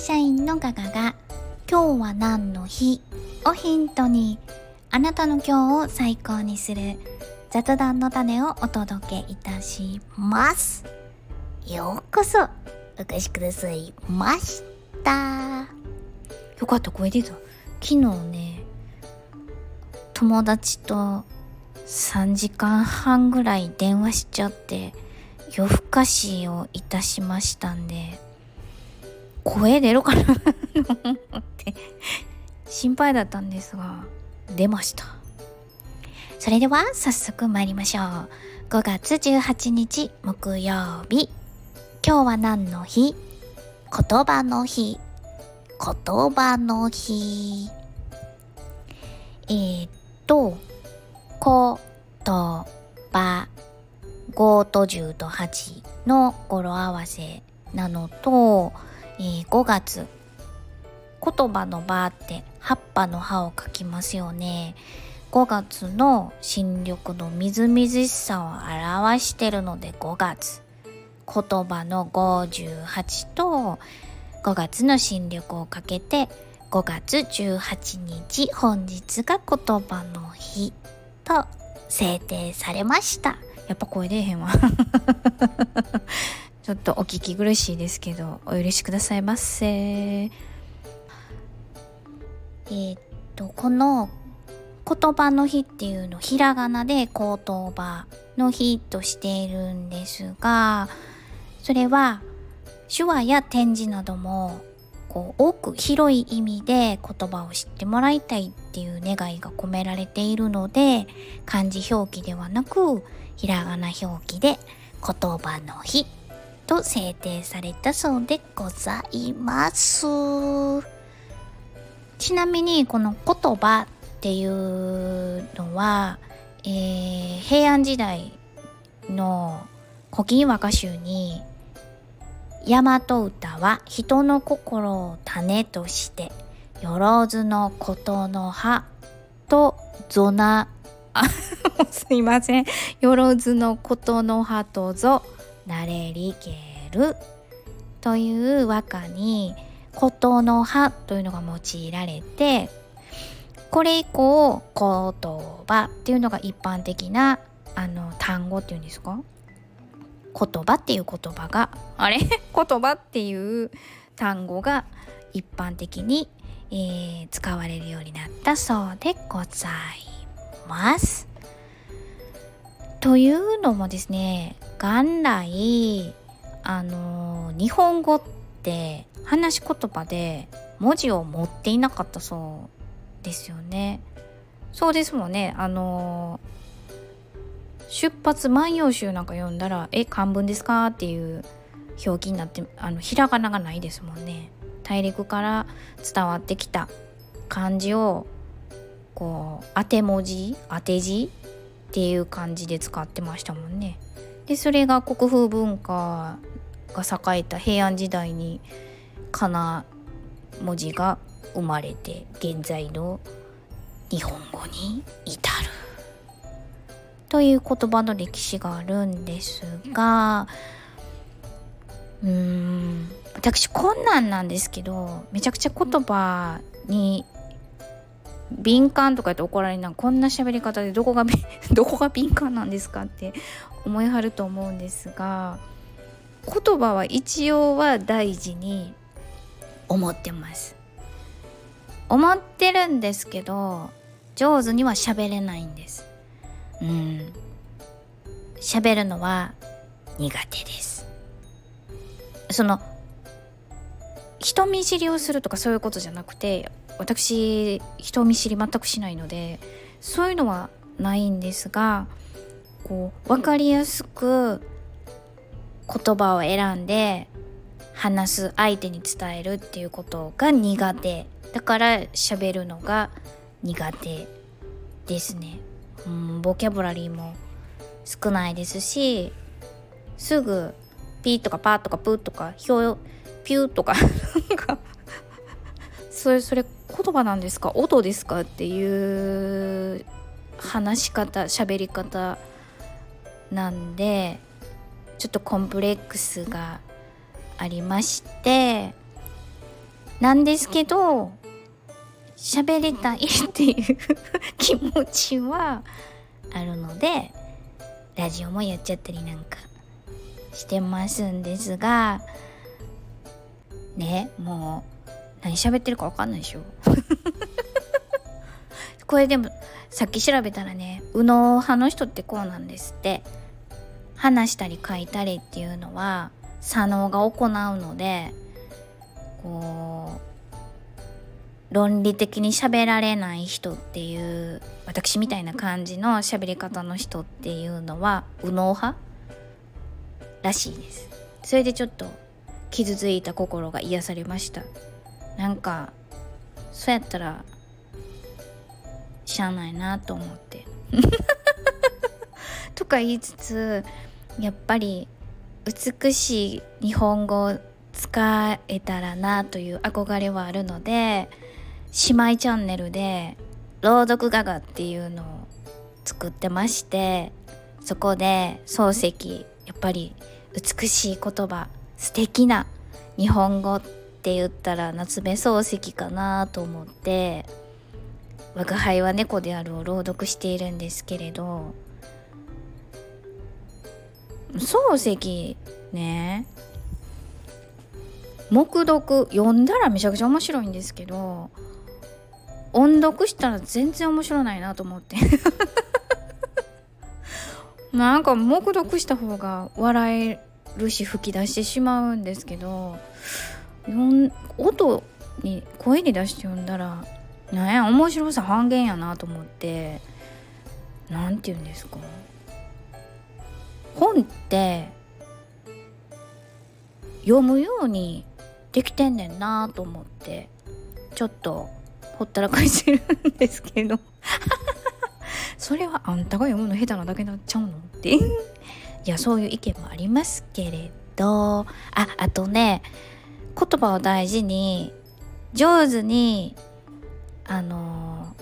社員のガガが今日は何の日？をヒントにあなたの今日を最高にする雑談の種をお届けいたします。ようこそお越しくださいました。よかった、これ出た。昨日ね、友達と3時間半ぐらい電話しちゃって夜更かしをいたしましたんで声出るかなって心配だったんですが出ました。それでは早速参りましょう。5月18日木曜日。今日は何の日？言葉の日。言葉の日。えー、っとことば5と10と8の語呂合わせなのと、えー、5月言葉の場って葉っぱの葉を描きますよね。5月の新緑のみずみずしさを表してるので5月。言葉の58と5月の新緑をかけて5月18日本日が言葉の日と制定されました。やっぱ声出えへんわ ちょっとお聞き苦しいですけどお許しくださいませ。えー、っとこの言葉の日っていうのひらがなで言葉の日としているんですがそれは手話や展示などもこう多く広い意味で言葉を知ってもらいたいっていう願いが込められているので漢字表記ではなくひらがな表記で言葉の日。と制定されたそうでございます。ちなみにこの言葉っていうのは、えー、平安時代の古今和歌集に大和歌は人の心を種としてよろずのことの葉とぞな すいません。よろずのことの葉とぞなれりける。という和歌にことの葉というのが用いられてこれ以降言葉っていうのが一般的なあの単語っていうんですか？言葉っていう言葉があれ？言葉っていう単語が一般的に、えー、使われるようになったそうでございます。というのもですね元来あの日本語って話し言葉で文字を持っていなかったそうですよね。そうですもんね。あの出発万葉集なんか読んだら「え漢文ですか?」っていう表記になってあのひらがながないですもんね。大陸から伝わってきた漢字をこう当て文字当て字っていう感じで使ってましたもんね。でそれが国風文化が栄えた平安時代にかな文字が生まれて現在の日本語に至る。という言葉の歴史があるんですがうーん私困難なんですけどめちゃくちゃ言葉に敏感とか言って怒られなこんな喋り方でどこが どこが敏感なんですかって思いはると思うんですが言葉は一応は大事に思ってます。思ってるんですけど上手には喋れないんです。うん。喋るのは苦手です。その人見知りをするとかそういうことじゃなくて私人見知り全くしないのでそういうのはないんですがこう分かりやすく言葉を選んで話す相手に伝えるっていうことが苦手。だから喋るのが苦手ですね。うんボキャブラリーも少ないですしすぐピーとかパーとかプーとかひょピューとかなんかそれそれ言葉なんですか？音ですか？っていう話し方喋り方なんでちょっとコンプレックスがありましてなんですけど喋りたいっていう気持ちはあるのでラジオもやっちゃったりなんかしてますんですがねもう何喋ってるか分かんないでしょ。これでもさっき調べたらね右脳派の人ってこうなんですって。話したり書いたりっていうのは左脳が行うのでこう論理的に喋られない人っていう私みたいな感じの喋り方の人っていうのは右脳派らしいです。それでちょっと傷ついた心が癒されました。なんかそうやったらしゃあないなと思って。とか言いつつやっぱり美しい日本語を使えたらなという憧れはあるので姉妹チャンネルで朗読画画っていうのを作ってましてそこで漱石やっぱり美しい言葉素敵な日本語ってって言ったら夏目漱石かなと思って「我が輩は猫である」を朗読しているんですけれど漱石ね黙読読んだらめちゃくちゃ面白いんですけど音読したら全然面白ないなと思って。なんか黙読した方が笑えるし吹き出してしまうんですけど音に声に出して読んだらなんや面白さ半減やなと思って何て言うんですか。本って読むようにできてんねんなと思ってちょっとほったらかしてるんですけど。それはあんたが読むの下手なだけになっちゃうのっていやそういう意見もありますけれど。ああとね言葉を大事に上手にあの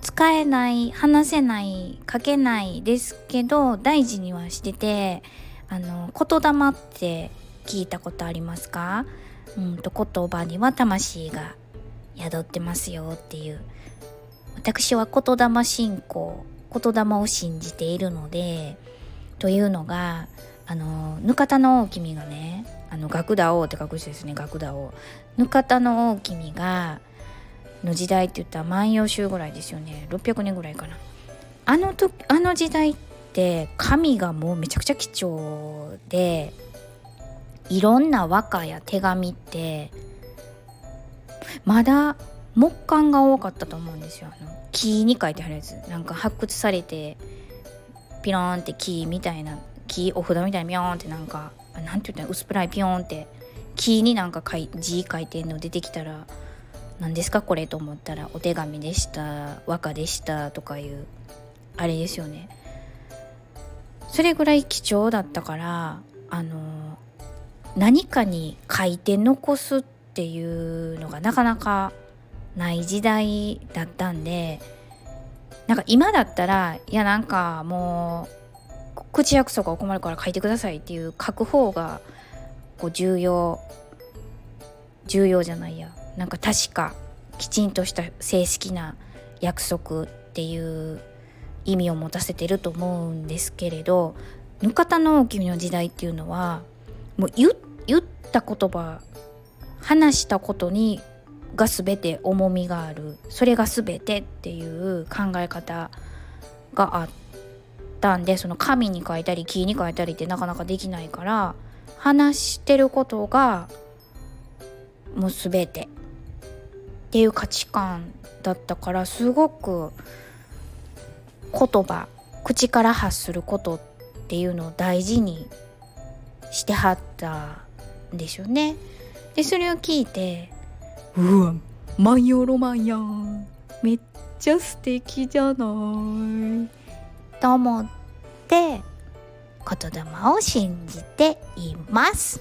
使えない話せない書けないですけど大事にはしててあの言霊って聞いたことありますか？うんと言葉には魂が宿ってますよっていう。私は言霊信仰言霊を信じているのでというのがあのぬかたの君がねあの学田王って書く人ですね学田王ぬかたの大君がの時代って言ったら万葉集ぐらいですよね。600年ぐらいかな。あのとあの時代って紙がもうめちゃくちゃ貴重でいろんな和歌や手紙ってまだ木簡が多かったと思うんですよ。あの木に書いてあるやつ。なんか発掘されてピローンって木みたいな木お札みたいにピヨーンってなんかなんて言ったら薄っぺらいピヨーンって木になんか字書いてんの出てきたら何ですかこれと思ったらお手紙でした和歌でしたとかいうあれですよね。それぐらい貴重だったからあの何かに書いて残すっていうのがなかなかない時代だったんでなんか今だったらいやなんかもう口約束が困るから書いてくださいっていう書く方がこう重要重要じゃないや。なんか確かきちんとした正式な約束っていう意味を持たせてると思うんですけれどぬかたの君の時代っていうのはもう言った言葉話したことにが全て重みがある。それが全てっていう考え方があってたんでその紙に書いたり木に書いたりってなかなかできないから話してることがもう全て。っていう価値観だったからすごく言葉口から発することっていうのを大事にしてはったんでしょうね。でそれを聞いてうわ万葉ロマンやん。めっちゃ素敵じゃない。と思って言霊を信じています。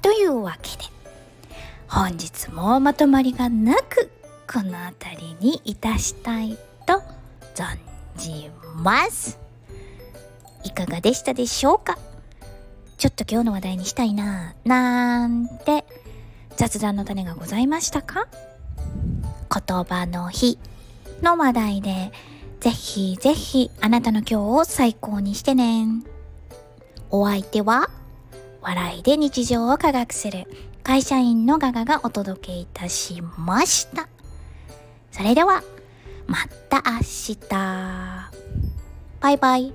というわけで本日もまとまりがなくこの辺りにいたしたいと存じますいかがでしたでしょうか？ちょっと今日の話題にしたいななんて雑談の種がございましたか？言葉の日の話題でぜひぜひあなたの今日を最高にしてね。お相手は笑いで日常を科学する会社員のガガがお届けいたしました。それではまた明日。バイバイ。